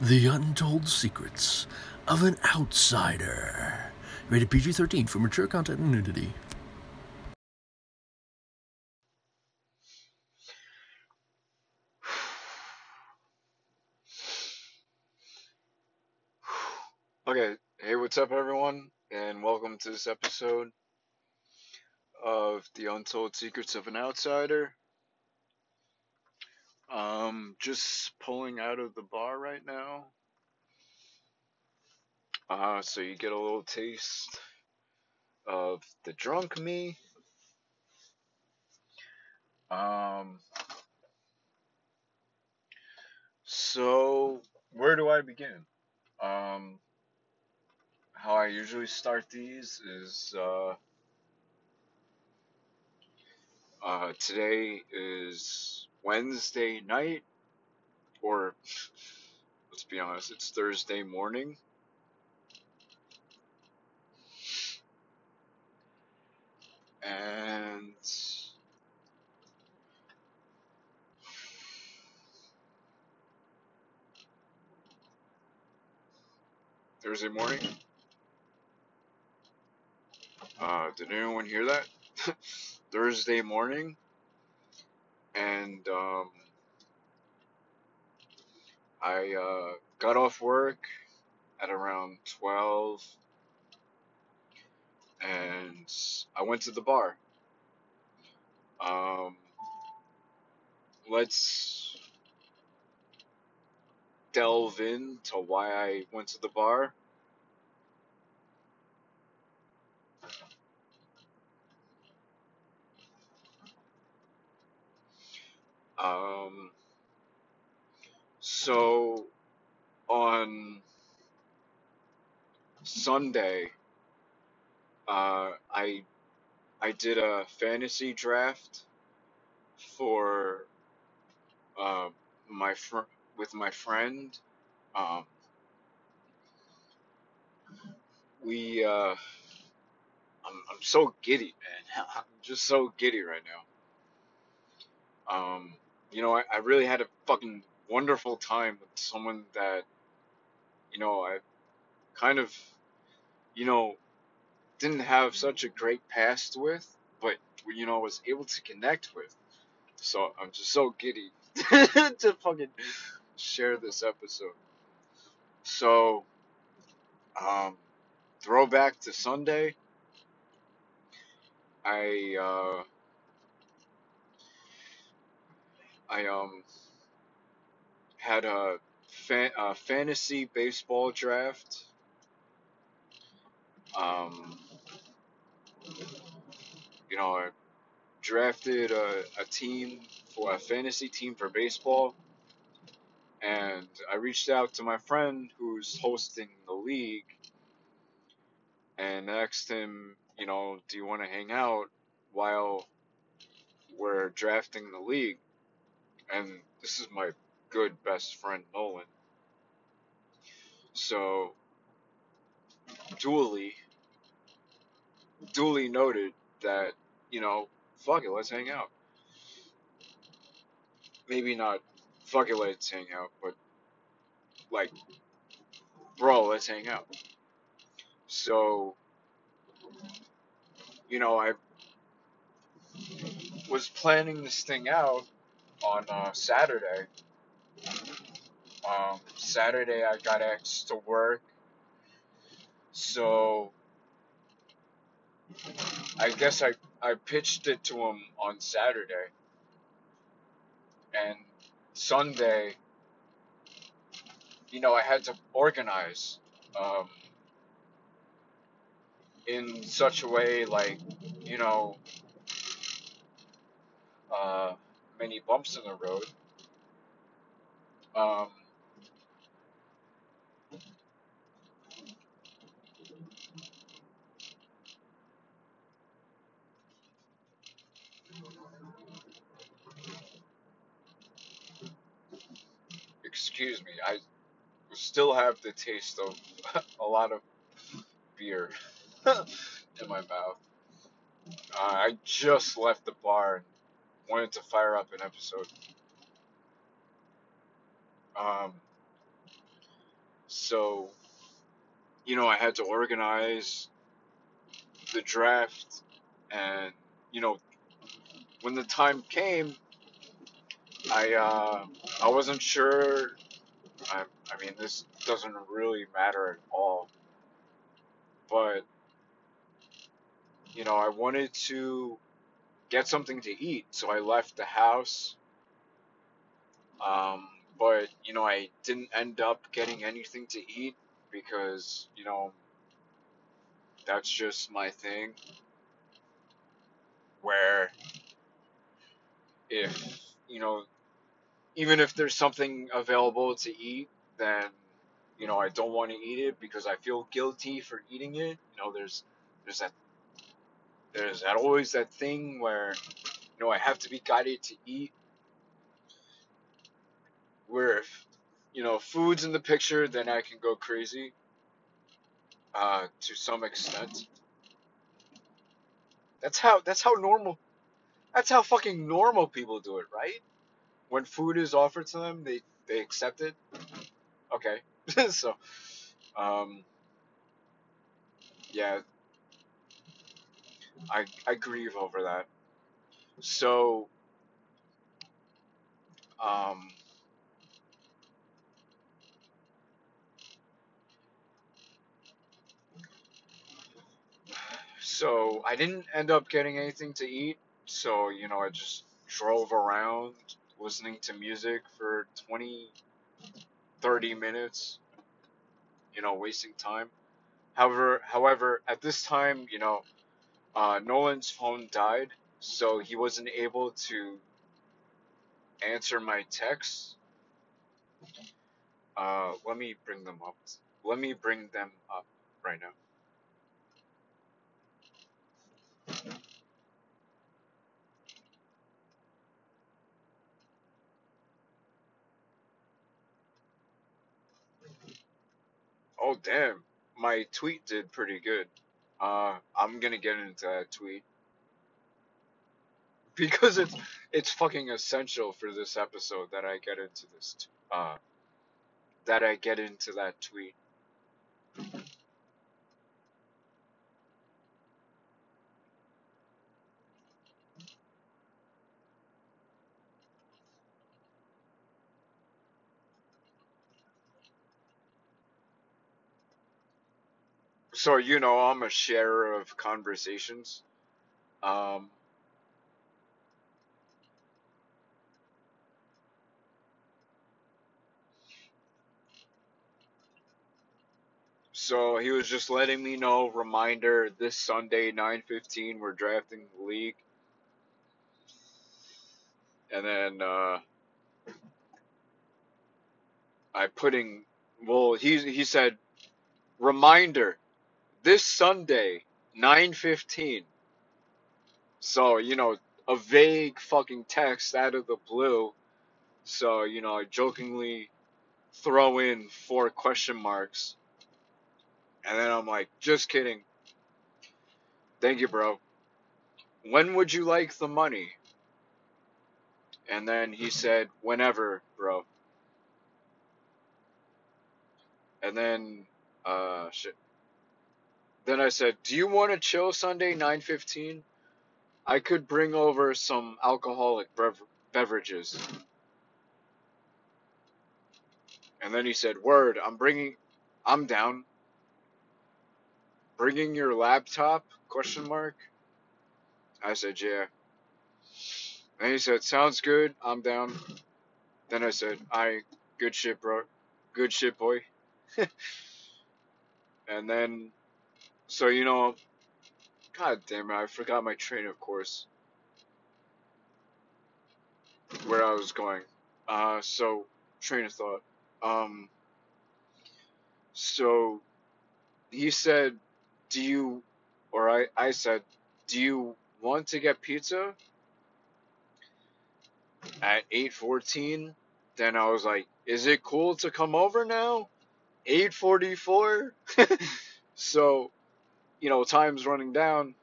The Untold Secrets of an Outsider. Rated PG 13 for mature content and nudity. Okay, hey, what's up, everyone, and welcome to this episode of The Untold Secrets of an Outsider. Um, just pulling out of the bar right now. Uh, so you get a little taste of the drunk me. Um, so where do I begin? Um, how I usually start these is uh, uh, today is Wednesday night, or let's be honest, it's Thursday morning. And Thursday morning. Uh, did anyone hear that? Thursday morning, and um, I uh, got off work at around 12, and I went to the bar. Um, let's delve into why I went to the bar. Um, so on Sunday, uh, I I did a fantasy draft for uh, my fr- with my friend. Um, we uh, I'm I'm so giddy, man. I'm just so giddy right now. Um, you know, I, I really had a fucking wonderful time with someone that, you know, I kind of, you know, didn't have such a great past with, but you know, was able to connect with. So I'm just so giddy to fucking share this episode. So, um, throwback to Sunday. I uh, I um had a, a fantasy baseball draft. Um, you know, I drafted a, a team for a fantasy team for baseball, and I reached out to my friend who's hosting the league and asked him, you know, do you want to hang out while we're drafting the league? And this is my good best friend Nolan. So, duly, duly noted that, you know, fuck it, let's hang out. Maybe not fuck it, let's hang out, but like, bro, let's hang out. So, you know, I was planning this thing out on uh, Saturday. Um, Saturday I got asked to work, so I guess I, I pitched it to him on Saturday. And Sunday, you know, I had to organize um, in such a way, like, you know, uh, many bumps in the road. Um, excuse me, I still have the taste of a lot of beer in my mouth. Uh, I just left the bar wanted to fire up an episode. Um, So, you know, I had to organize the draft, and you know, when the time came, I uh, I wasn't sure. I, I mean, this doesn't really matter at all, but you know, I wanted to get something to eat, so I left the house. Um, but you know, I didn't end up getting anything to eat because you know that's just my thing. Where if you know, even if there's something available to eat, then you know I don't want to eat it because I feel guilty for eating it. You know, there's there's that there's that always that thing where you know I have to be guided to eat. Where if you know food's in the picture, then I can go crazy. Uh, to some extent. That's how that's how normal that's how fucking normal people do it, right? When food is offered to them, they they accept it. Okay. so um yeah, I I grieve over that. So um so I didn't end up getting anything to eat, so you know, I just drove around listening to music for 20 30 minutes, you know, wasting time. However, however, at this time, you know, uh, Nolan's phone died, so he wasn't able to answer my texts. Uh, let me bring them up. Let me bring them up right now. Oh damn, my tweet did pretty good. Uh, I'm gonna get into that tweet because it's it's fucking essential for this episode that I get into this t- uh that I get into that tweet. So you know I'm a sharer of conversations. Um, so he was just letting me know reminder this Sunday 9:15 we're drafting the league, and then uh, I putting well he he said reminder this Sunday 9:15. So you know a vague fucking text out of the blue. So you know I jokingly throw in four question marks And then I'm like, just kidding. Thank you, bro. When would you like the money? And then he said, whenever, bro. And then, uh, shit. Then I said, do you want to chill Sunday 9:15? I could bring over some alcoholic bev- beverages. And then he said, word, I'm bringing, I'm down. Bringing your laptop? Question mark. I said, yeah. And he said, sounds good. I'm down. Then I said, I good shit, bro. Good shit, boy. and then, so you know, god damn it, I forgot my train of course. Where I was going. Uh, so train of thought. Um, so he said, do you, or I, I said, do you want to get pizza at 8:14? Then I was like, is it cool to come over now? 8:44. so, you know, time's running down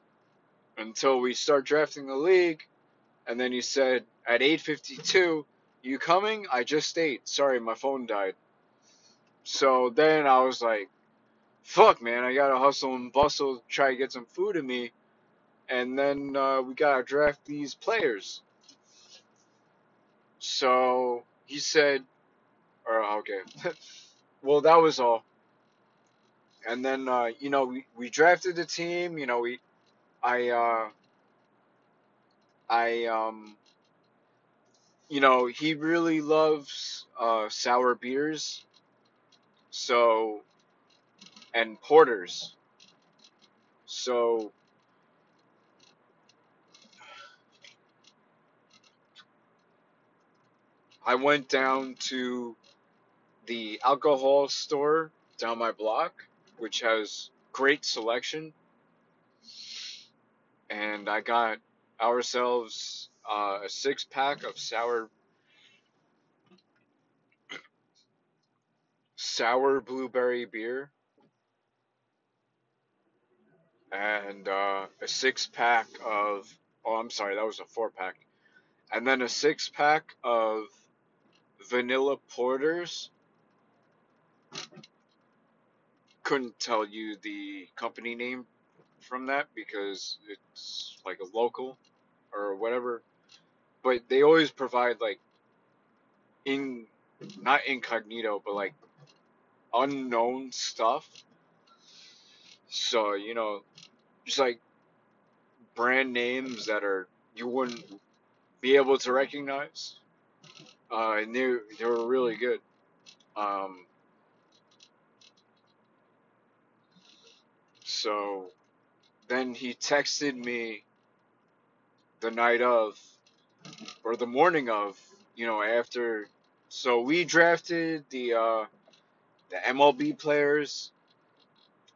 until we start drafting the league. And then he said at 8:52, "You coming? I just ate. Sorry, my phone died." So then I was like, fuck, man, I gotta hustle and bustle, try to get some food in me, and then uh, we gotta draft these players. So he said, or okay, well that was all. And then uh, you know we, we drafted the team. You know we, I uh, I um, you know he really loves uh, sour beers. So and porters. So I went down to the alcohol store down my block, which has great selection, and I got ourselves uh, a six pack of sour sour blueberry beer. And uh, a six pack of oh I'm sorry that was a four pack. And then a six pack of vanilla porters couldn't tell you the company name from that because it's like a local or whatever but they always provide like in not incognito but like unknown stuff. So you know just like brand names that are you wouldn't be able to recognize uh, and they they were really good. Um, so then he texted me the night of or the morning of you know after so we drafted the uh, the MLB players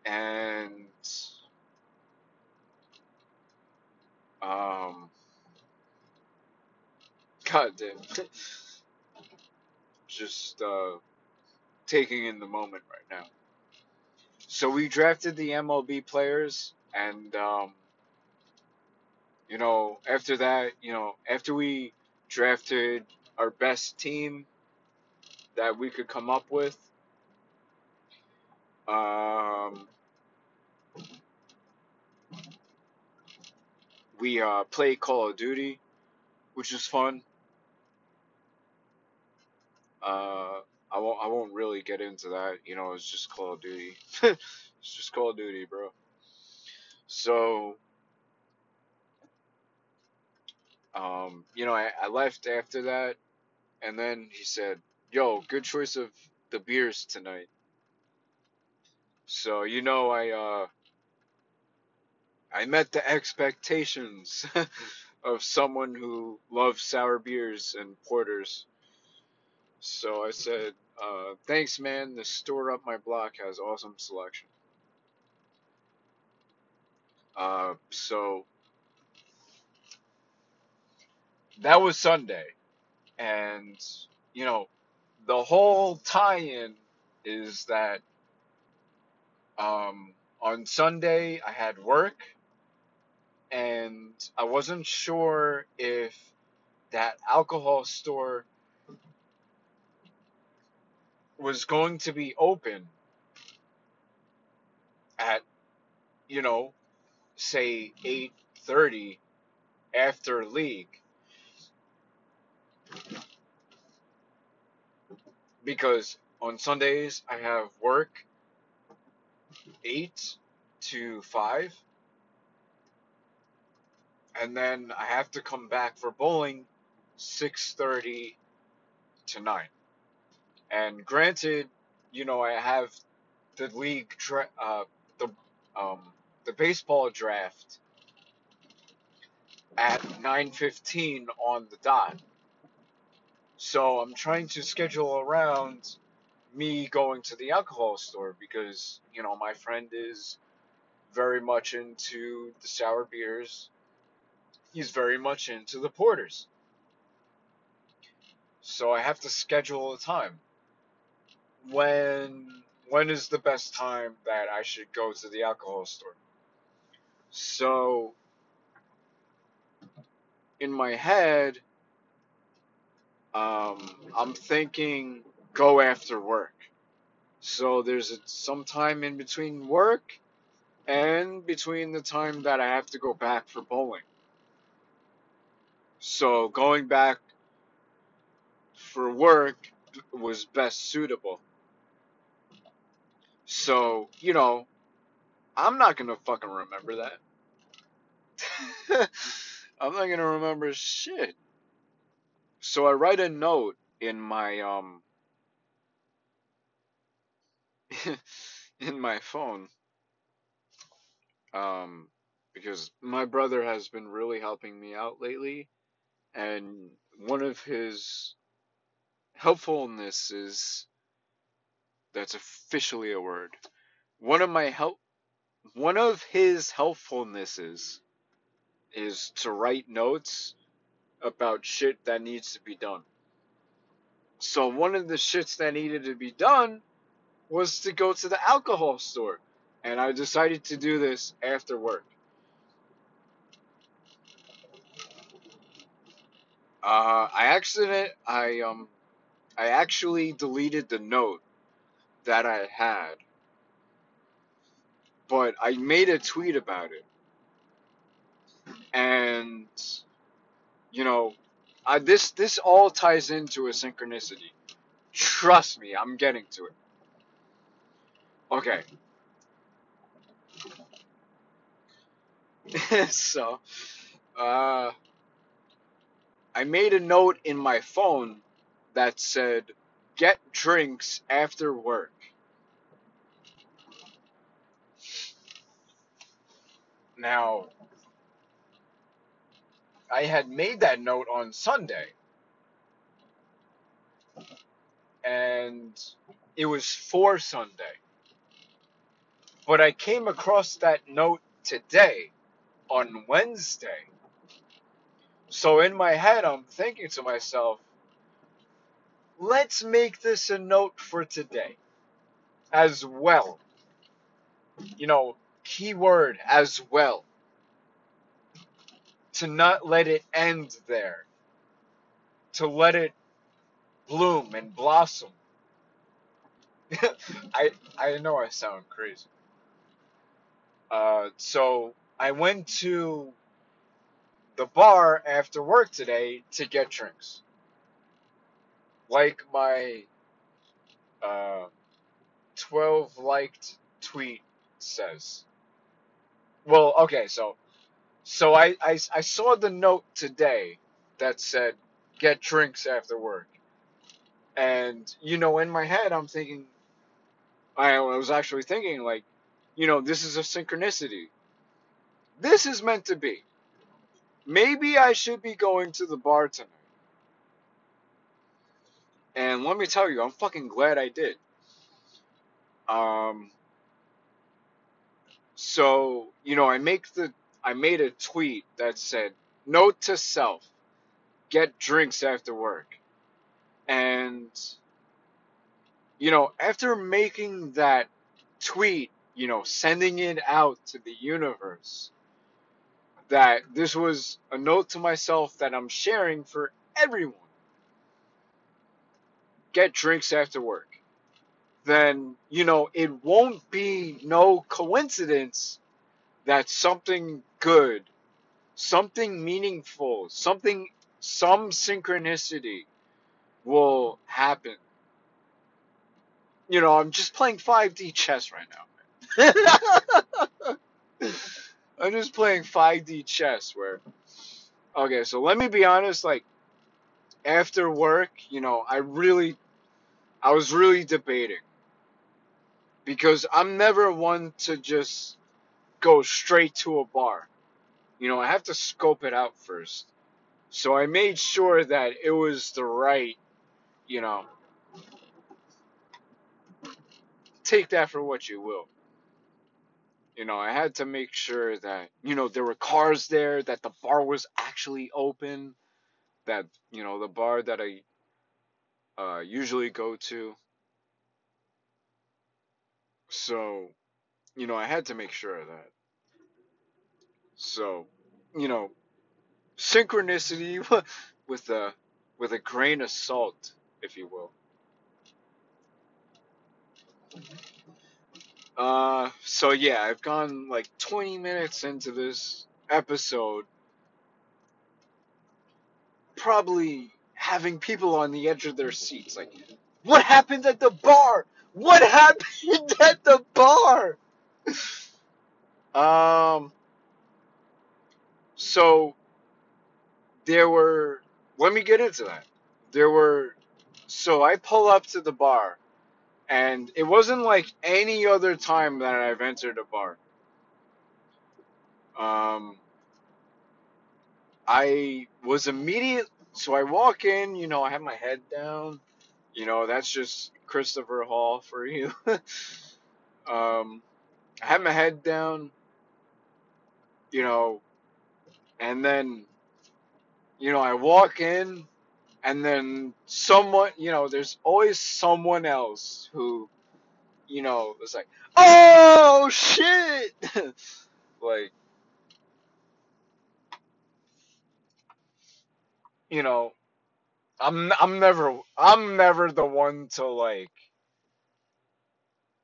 and um god damn just uh taking in the moment right now so we drafted the MLB players and um you know after that you know after we drafted our best team that we could come up with um we uh played Call of Duty which is fun. Uh, I won't. I won't really get into that. You know, it's just Call of Duty. it's just Call of Duty, bro. So, um, you know, I, I left after that, and then he said, "Yo, good choice of the beers tonight." So, you know, I uh, I met the expectations of someone who loves sour beers and porters. So I said, uh, "Thanks, man. The store up my block has awesome selection." Uh, so that was Sunday, and you know, the whole tie-in is that um, on Sunday I had work, and I wasn't sure if that alcohol store was going to be open at you know say 8:30 after league. Because on Sundays I have work 8 to 5 and then I have to come back for bowling 6:30 to 9 and granted you know I have the league dra- uh the um the baseball draft at 9:15 on the dot So I'm trying to schedule around me going to the alcohol store because, you know, my friend is very much into the sour beers. He's very much into the porters. So I have to schedule a time. When when is the best time that I should go to the alcohol store? So in my head, um, I'm thinking go after work. So there's a, some time in between work and between the time that I have to go back for bowling. So going back for work was best suitable. So, you know, I'm not gonna fucking remember that. I'm not gonna remember shit. So I write a note in my um in my phone um because my brother has been really helping me out lately and one of his helpfulness is that's officially a word. One of my help one of his helpfulnesses is to write notes about shit that needs to be done. So one of the shits that needed to be done was to go to the alcohol store. And I decided to do this after work. Uh, I accident I um I actually deleted the note that I had. But I made a tweet about it. And you know, I, this this all ties into a synchronicity. Trust me, I'm getting to it. Okay. so, uh, I made a note in my phone that said, "Get drinks after work." Now, I had made that note on Sunday. And it was for Sunday. But I came across that note today on Wednesday. So in my head, I'm thinking to myself, let's make this a note for today as well. You know, keyword as well to not let it end there, to let it bloom and blossom. I I know I sound crazy. Uh, so I went to the bar after work today to get drinks. Like my uh, 12 liked tweet says. Well, okay, so so I, I, I saw the note today that said, get drinks after work. And, you know, in my head, I'm thinking, I was actually thinking, like, you know, this is a synchronicity. This is meant to be. Maybe I should be going to the bar tonight. And let me tell you, I'm fucking glad I did. Um, so, you know, I make the I made a tweet that said, Note to self, get drinks after work. And, you know, after making that tweet, you know, sending it out to the universe, that this was a note to myself that I'm sharing for everyone. Get drinks after work. Then, you know, it won't be no coincidence that something good, something meaningful, something, some synchronicity will happen. You know, I'm just playing 5D chess right now. I'm just playing 5D chess where, okay, so let me be honest, like, after work, you know, I really, I was really debating. Because I'm never one to just go straight to a bar. You know, I have to scope it out first. So I made sure that it was the right, you know, take that for what you will. You know, I had to make sure that, you know, there were cars there, that the bar was actually open, that, you know, the bar that I uh, usually go to. So, you know, I had to make sure of that. So, you know, synchronicity with a with a grain of salt, if you will. Uh, so yeah, I've gone like 20 minutes into this episode, probably having people on the edge of their seats. Like, what happened at the bar? What happened at the bar? Um, so there were, let me get into that. There were, so I pull up to the bar, and it wasn't like any other time that I've entered a bar. Um, I was immediate, so I walk in, you know, I have my head down, you know, that's just Christopher Hall for you. um, I have my head down, you know, and then, you know, I walk in, and then someone, you know, there's always someone else who, you know, is like, oh shit! like, you know, I'm I'm never I'm never the one to like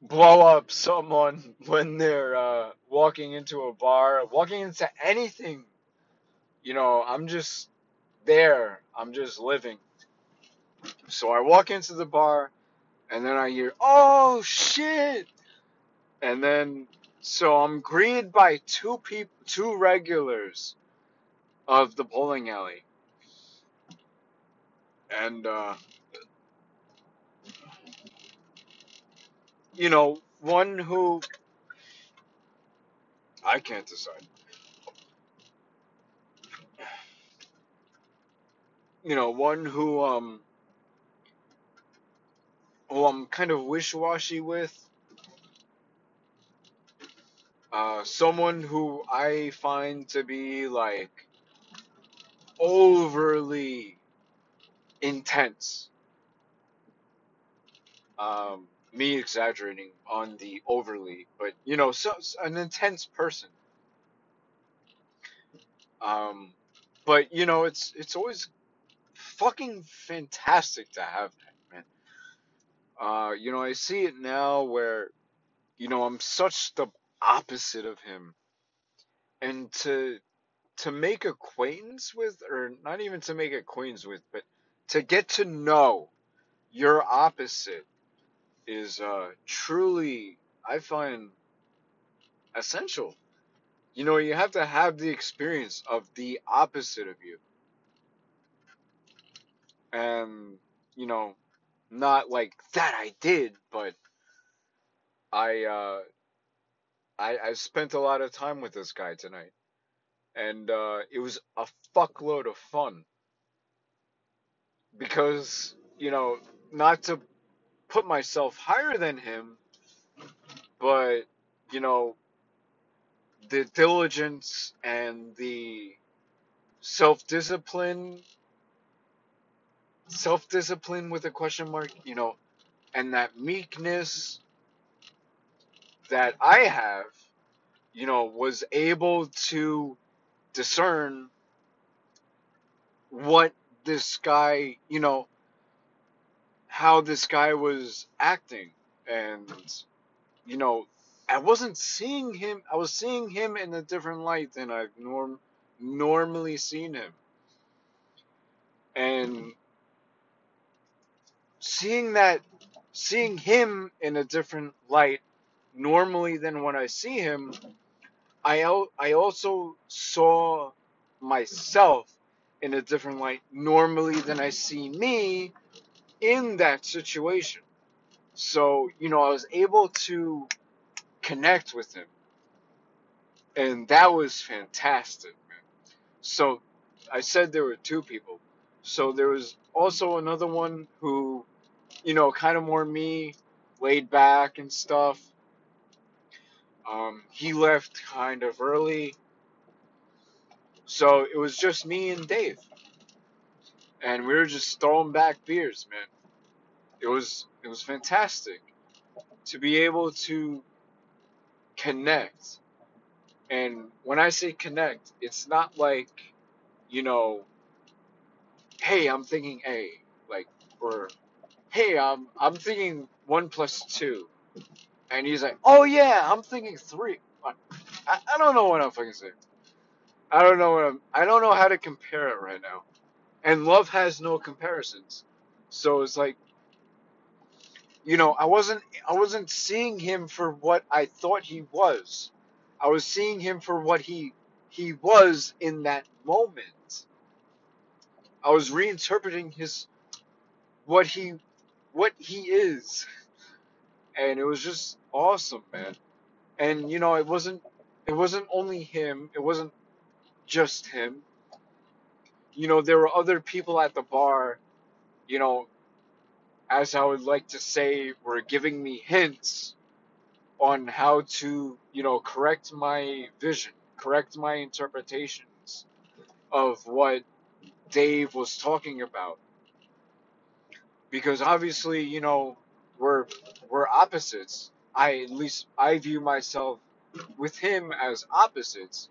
blow up someone when they're uh, walking into a bar, walking into anything. You know, I'm just there. I'm just living. So I walk into the bar, and then I hear, "Oh shit!" And then, so I'm greeted by two people, two regulars of the bowling alley, and uh, you know, one who I can't decide. You know, one who um, who I'm kind of wish-washy with. Uh, someone who I find to be like overly intense. Um, me exaggerating on the overly, but you know, so, an intense person. Um, but you know, it's it's always fucking fantastic to have that man. Uh, you know, I see it now where, you know, I'm such the opposite of him, and to to make acquaintance with, or not even to make acquaintance with, but to get to know your opposite is uh, truly, I find, essential. You know, you have to have the experience of the opposite of you. And, you know, not like that I did, but I, uh, I, I spent a lot of time with this guy tonight. And, uh, it was a fuckload of fun. Because, you know, not to put myself higher than him, but you know, the diligence and the self discipline, self discipline with a question mark, you know, and that meekness that I have, you know, was able to discern what this guy, you know, how this guy was acting. And you know I wasn't seeing him I was seeing him in a different light than I've norm normally seen him. And seeing that seeing him in a different light normally than when I see him I I also saw myself in a different light normally than I see me in that situation. So, you know, I was able to connect with him. And that was fantastic, man. So, I said there were two people. So, there was also another one who, you know, kind of more me, laid back and stuff. Um, he left kind of early. So, it was just me and Dave. And we were just throwing back beers, man it was it was fantastic to be able to connect. And when I say connect, it's not like, you know, hey, I'm thinking A, like, or hey, I'm I'm thinking one plus two. And he's like, oh yeah, I'm thinking three. I, I don't know what I'm fucking saying. I don't know what I'm, I don't know how to compare it right now. And love has no comparisons. So it's like, you know, I wasn't, I wasn't seeing him for what I thought he was. I was seeing him for what he, he was in that moment. I was reinterpreting his, what he, what he is. And it was just awesome, man. And you know, it wasn't, it wasn't only him. It wasn't just him. You know, there were other people at the bar, you know, as I would like to say, were giving me hints on how to, you know, correct my vision, correct my interpretations of what Dave was talking about. Because obviously, you know, we're we're opposites. I at least I view myself with him as opposites.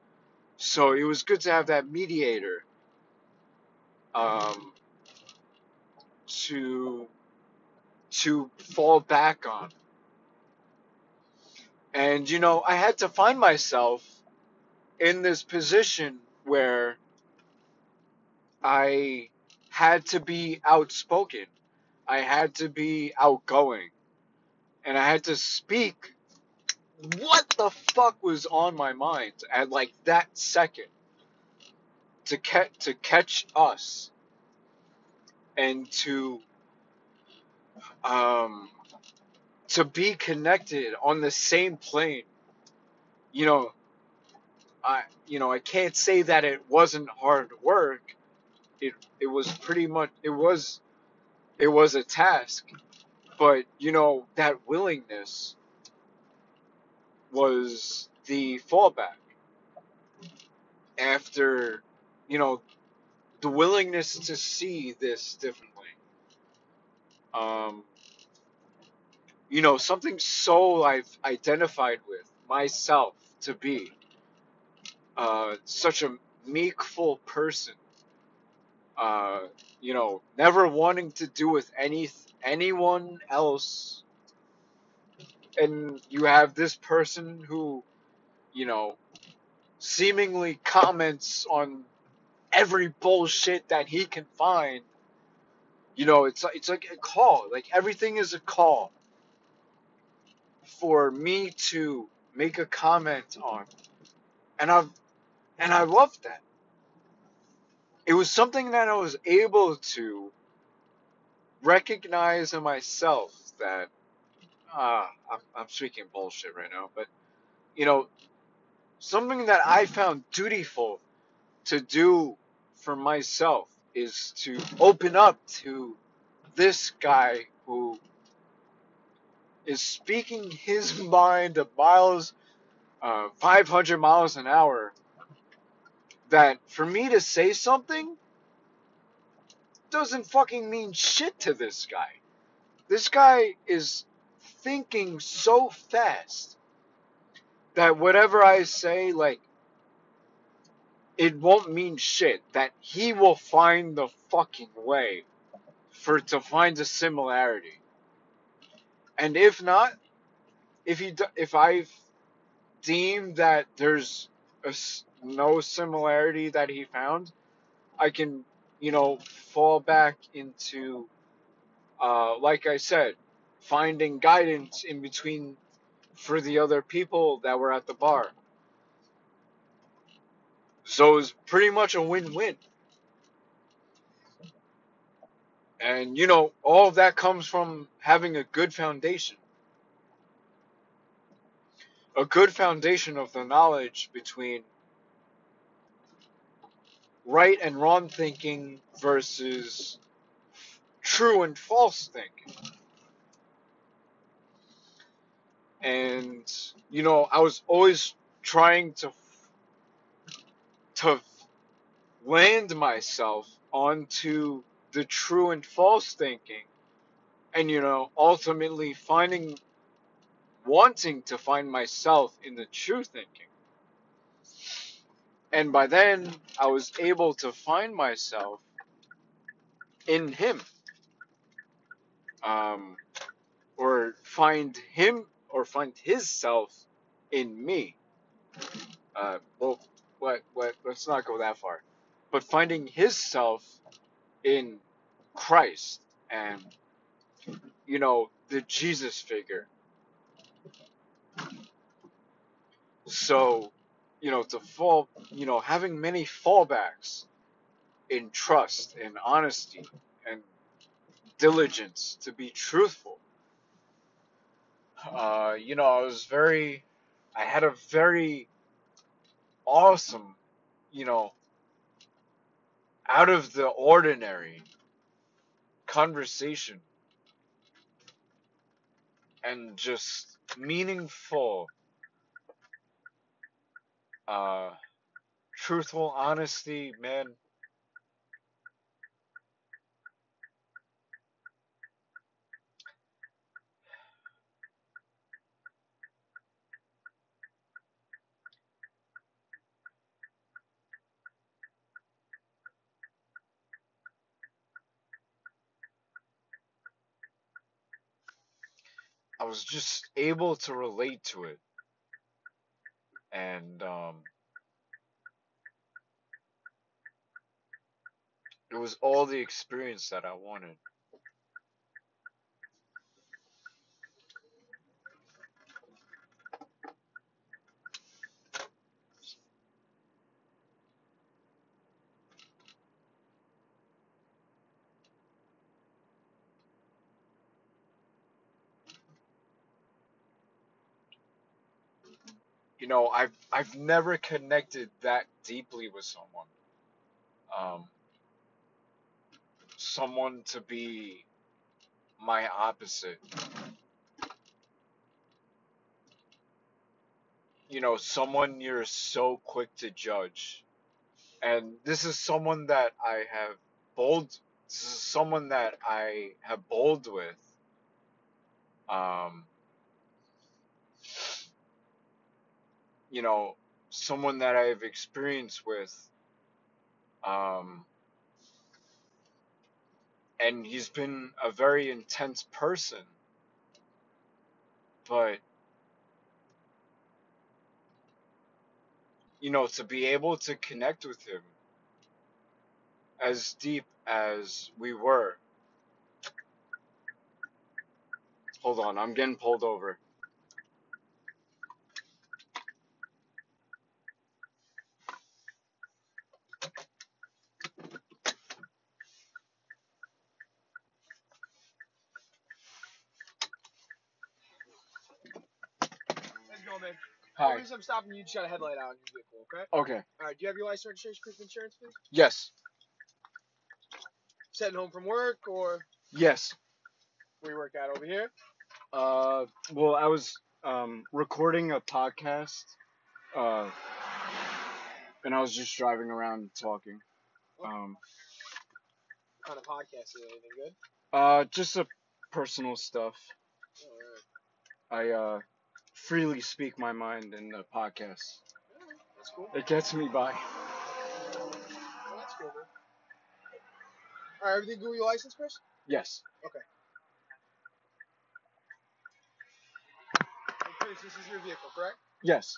So it was good to have that mediator um, to to fall back on. And you know, I had to find myself in this position where I had to be outspoken. I had to be outgoing. And I had to speak what the fuck was on my mind at like that second to catch to catch us and to um to be connected on the same plane? You know i you know i can't say that it wasn't hard work. It it was pretty much it was it was a task. But you know that willingness was the fallback. After you know the willingness to see this differently. Um you know something so i've identified with myself to be uh such a meekful person. Uh you know never wanting to do with any anyone else and you have this person who you know seemingly comments on every bullshit that he can find. You know, it's it's like a call. Like everything is a call for me to make a comment on, and I've and I loved that. It was something that I was able to recognize in myself that ah, I'm, I'm speaking bullshit right now, but you know, something that I found dutiful to do for myself is to open up to this guy who is speaking his mind at miles, uh, 500 miles an hour. That for me to say something doesn't fucking mean shit to this guy. This guy is thinking so fast that whatever I say, like, it won't mean shit. That he will find the fucking way for to find a similarity. And if not, if he if I deem that there's a, no similarity that he found, I can you know fall back into uh, like I said, finding guidance in between for the other people that were at the bar. So it was pretty much a win-win. And you know, all of that comes from having a good foundation. A good foundation of the knowledge between right and wrong thinking versus true and false thinking. And you know, I was always trying to to land myself onto the true and false thinking and you know ultimately finding wanting to find myself in the true thinking. And by then i was able to find myself in him um, or find him or find his self in me. Uh, well, what, what, let's not go that far. But finding his self in Christ and, you know, the Jesus figure. So, you know, to fall, you know, having many fallbacks in trust and honesty and diligence to be truthful. Uh, you know, I was very, I had a very awesome, you know, out of the ordinary conversation and just meaningful, uh, truthful honesty, man. I was just able to relate to it. And um, it was all the experience that I wanted. You know, I've I've never connected that deeply with someone. Um, someone to be my opposite. You know, someone you're so quick to judge. And this is someone that I have bold this is someone that I have bowled with. Um, you know, someone that I've experienced with. Um, and he's been a very intense person. But you know, to be able to connect with him as deep as we were. Hold on, I'm getting pulled over. How's it going, man? The reason I'm stopping you, just got a headlight out on your vehicle, okay? Okay. Alright, do you have your license, registration, proof of insurance, please? Yes. Setting home from work, or Yes. where you work at over here? Uh, well, I was um recording a podcast. Uh, and I was just driving around talking. Um, What kind of podcast is? Anything good? uh, just a personal stuff. Alright. I uh freely speak my mind in the podcast. That's cool. It gets me by. Well, that's cool, man. Alright, everything good with your license, Chris? Yes. Hey, Chris, this is your vehicle, correct? Yes.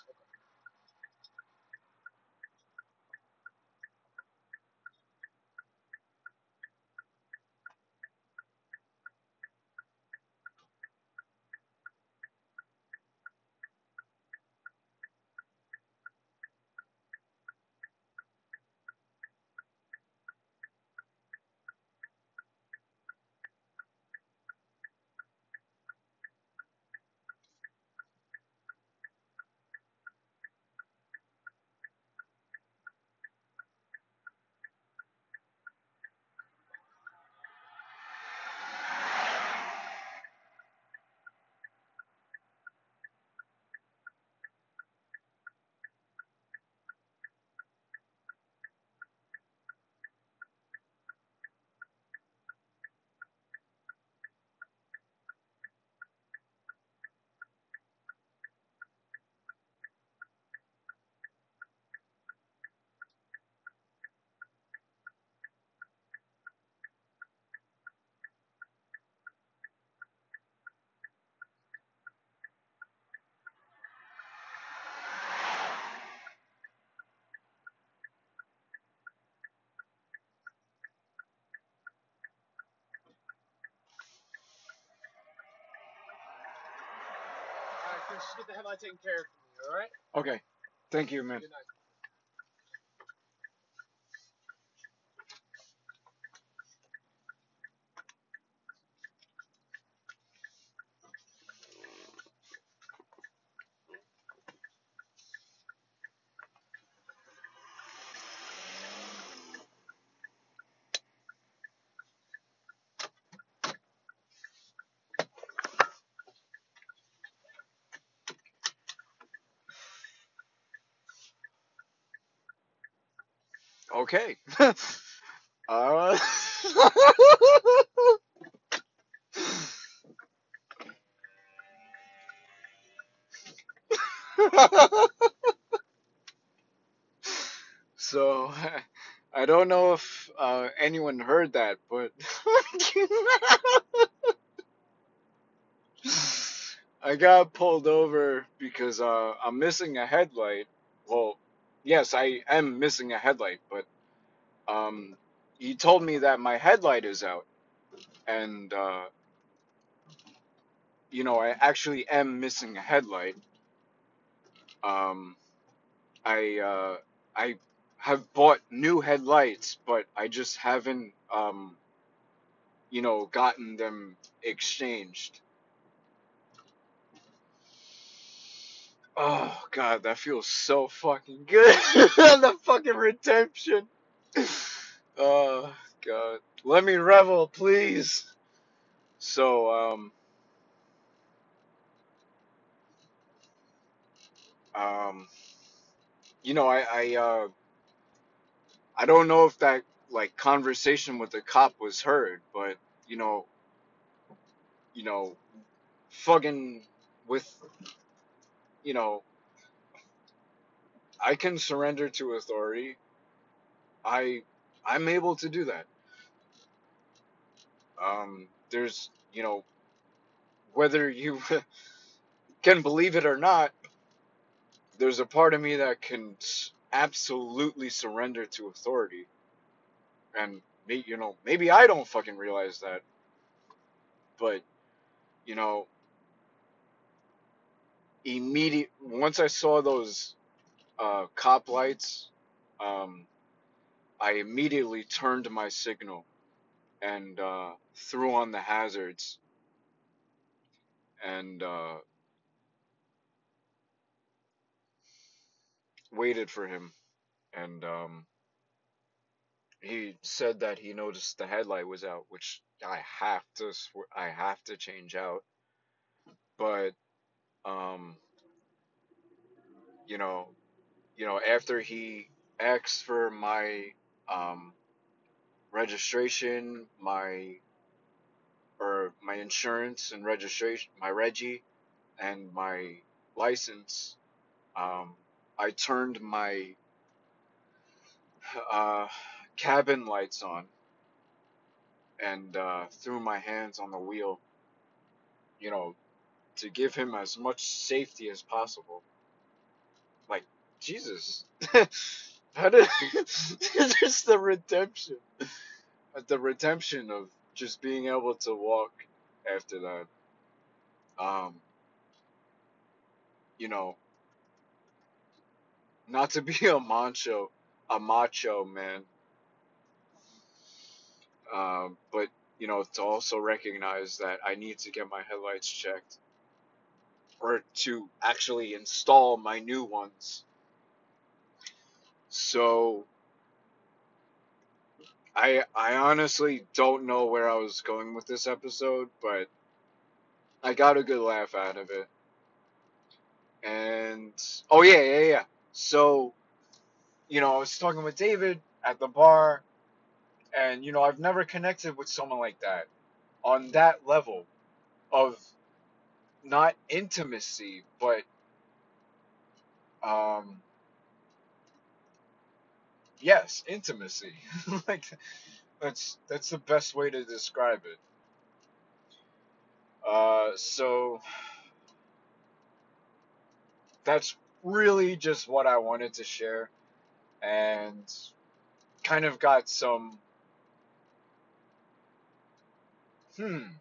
Get the headlight taken care of for me, all right? Okay. Thank you, man. Okay. uh, so, I don't know if uh, anyone heard that, but I got pulled over because uh, I'm missing a headlight. Well, yes, I am missing a headlight, um, he told me that my headlight is out, and uh, you know I actually am missing a headlight. Um, I uh, I have bought new headlights, but I just haven't um, you know gotten them exchanged. Oh god, that feels so fucking good. the fucking redemption. Oh god. Let me revel, please. So, um um you know, I I uh I don't know if that like conversation with the cop was heard, but you know, you know, fucking with you know, I can surrender to authority. I I'm able to do that. Um there's, you know, whether you can believe it or not, there's a part of me that can absolutely surrender to authority. And me, you know, maybe I don't fucking realize that, but you know, immediate once I saw those uh, cop lights, um, I immediately turned my signal and uh, threw on the hazards and uh, waited for him. And um, he said that he noticed the headlight was out, which I have to sw- I have to change out. But um, you know, you know, after he asked for my um, registration, my or my insurance and registration, my Reggie and my license, um, I turned my uh, cabin lights on and uh, threw my hands on the wheel, you know, to give him as much safety as possible. Like Jesus, how did just the redemption, the redemption of just being able to walk after that. Um, you know, not to be a macho, a macho man, um, but you know, to also recognize that I need to get my headlights checked or to actually install my new ones. So I I honestly don't know where I was going with this episode, but I got a good laugh out of it. And oh yeah, yeah, yeah. So, you know, I was talking with David at the bar and you know, I've never connected with someone like that on that level of not intimacy, but um yes, intimacy. like that's that's the best way to describe it. Uh so that's really just what I wanted to share and kind of got some hmm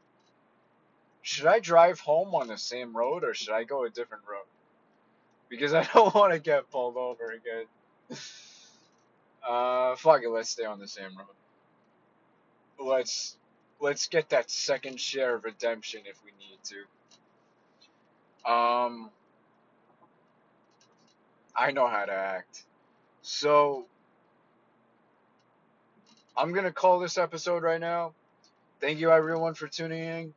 should I drive home on the same road or should I go a different road? Because I don't want to get pulled over again. Uh, fuck it, let's stay on the same road. Let's let's get that second share of redemption if we need to. Um, I know how to act. So I'm gonna call this episode right now. Thank you everyone for tuning in.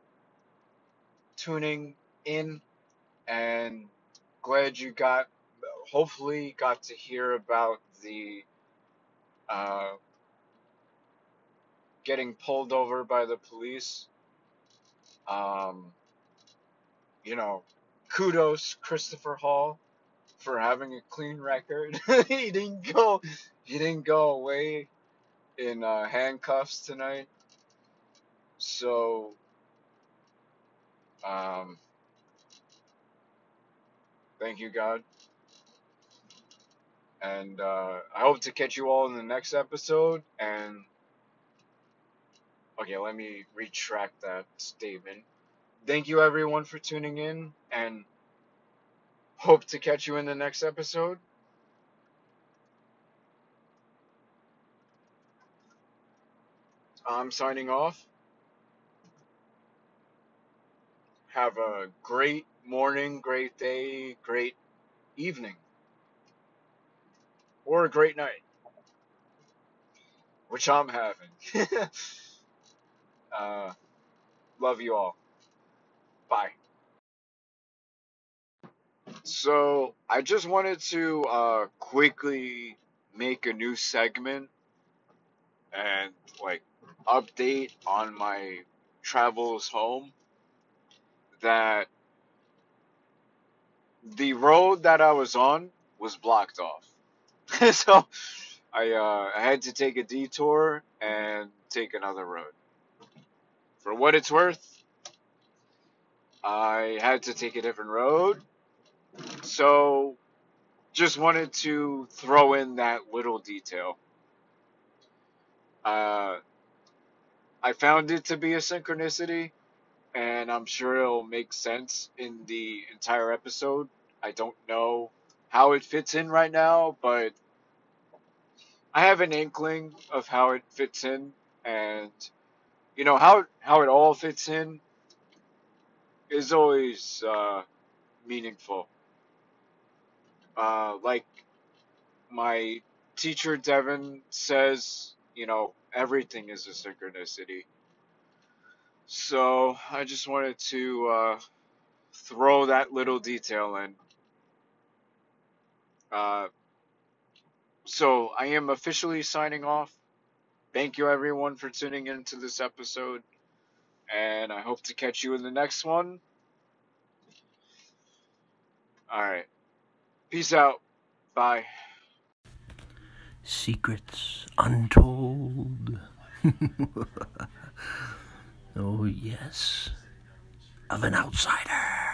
Tuning in and glad you got hopefully got to hear about the uh, getting pulled over by the police. Um, you know, kudos Christopher Hall for having a clean record. he didn't go he didn't go away in uh, handcuffs tonight. So um thank you God. And uh, I hope to catch you all in the next episode and okay, let me retract that statement. Thank you everyone for tuning in and hope to catch you in the next episode. I'm signing off. Have a great morning, great day, great evening, or a great night, which I'm having. uh, love you all. Bye. So, I just wanted to uh, quickly make a new segment and like update on my travels home that the road that I was on was blocked off. so I uh, I had to take a detour and take another road. For what it's worth, I had to take a different road. So just wanted to throw in that little detail. Uh, I found it to be a synchronicity, and I'm sure it'll make sense in the entire episode. I don't know how it fits in right now, but I have an inkling of how it fits in, and you know how how it all fits in is always uh, meaningful. Uh, like my teacher Devin says, you know, everything is a synchronicity. So I just wanted to uh, throw that little detail in. Uh, so I am officially signing off. Thank you everyone for tuning into this episode, and I hope to catch you in the next one. Alright. Peace out. Bye. Secrets untold. oh, yes. Of an outsider.